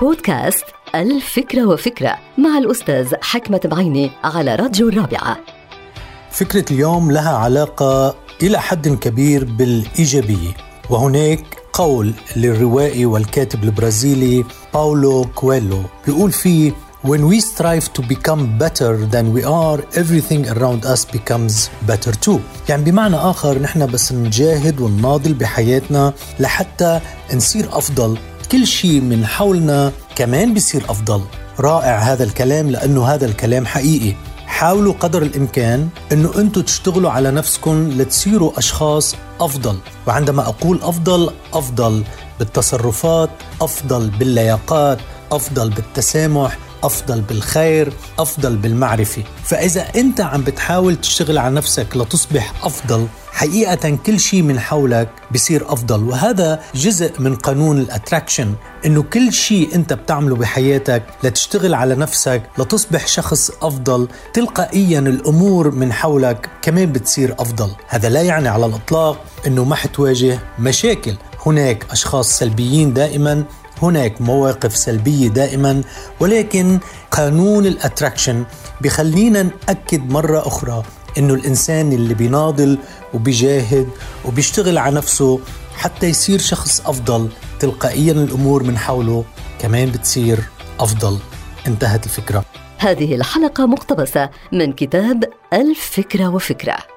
بودكاست الفكرة وفكرة مع الأستاذ حكمة بعيني على راديو الرابعة فكرة اليوم لها علاقة إلى حد كبير بالإيجابية وهناك قول للروائي والكاتب البرازيلي باولو كويلو بيقول فيه When we strive to become better than we are, everything around us becomes better too. يعني بمعنى آخر نحن بس نجاهد ونناضل بحياتنا لحتى نصير أفضل كل شيء من حولنا كمان بيصير أفضل. رائع هذا الكلام لأنه هذا الكلام حقيقي. حاولوا قدر الإمكان أنه أنتم تشتغلوا على نفسكم لتصيروا أشخاص أفضل. وعندما أقول أفضل أفضل بالتصرفات أفضل باللياقات أفضل بالتسامح أفضل بالخير أفضل بالمعرفة. فإذا أنت عم بتحاول تشتغل على نفسك لتصبح أفضل حقيقة كل شيء من حولك بصير أفضل وهذا جزء من قانون الأتراكشن إنه كل شيء أنت بتعمله بحياتك لتشتغل على نفسك لتصبح شخص أفضل تلقائيا الأمور من حولك كمان بتصير أفضل. هذا لا يعني على الإطلاق إنه ما حتواجه مشاكل. هناك أشخاص سلبيين دائما هناك مواقف سلبية دائما ولكن قانون الاتراكشن بخلينا نأكد مرة أخرى إنه الإنسان اللي بيناضل وبيجاهد وبيشتغل على نفسه حتى يصير شخص أفضل تلقائيا الأمور من حوله كمان بتصير أفضل. انتهت الفكرة. هذه الحلقة مقتبسة من كتاب الفكرة وفكرة.